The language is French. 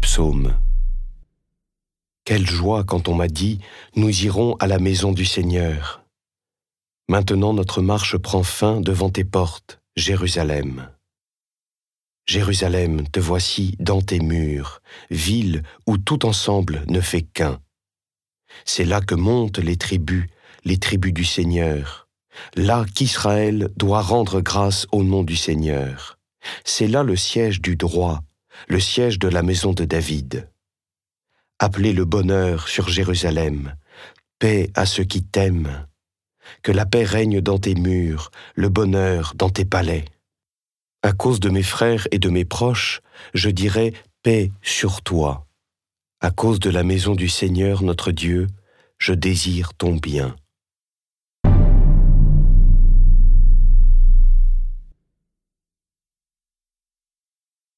psaume. Quelle joie quand on m'a dit ⁇ Nous irons à la maison du Seigneur ⁇ Maintenant notre marche prend fin devant tes portes, Jérusalem. Jérusalem, te voici dans tes murs, ville où tout ensemble ne fait qu'un. C'est là que montent les tribus, les tribus du Seigneur, là qu'Israël doit rendre grâce au nom du Seigneur. C'est là le siège du droit, le siège de la maison de David. Appelez le bonheur sur Jérusalem, paix à ceux qui t'aiment. Que la paix règne dans tes murs, le bonheur dans tes palais. À cause de mes frères et de mes proches, je dirai paix sur toi. À cause de la maison du Seigneur notre Dieu, je désire ton bien.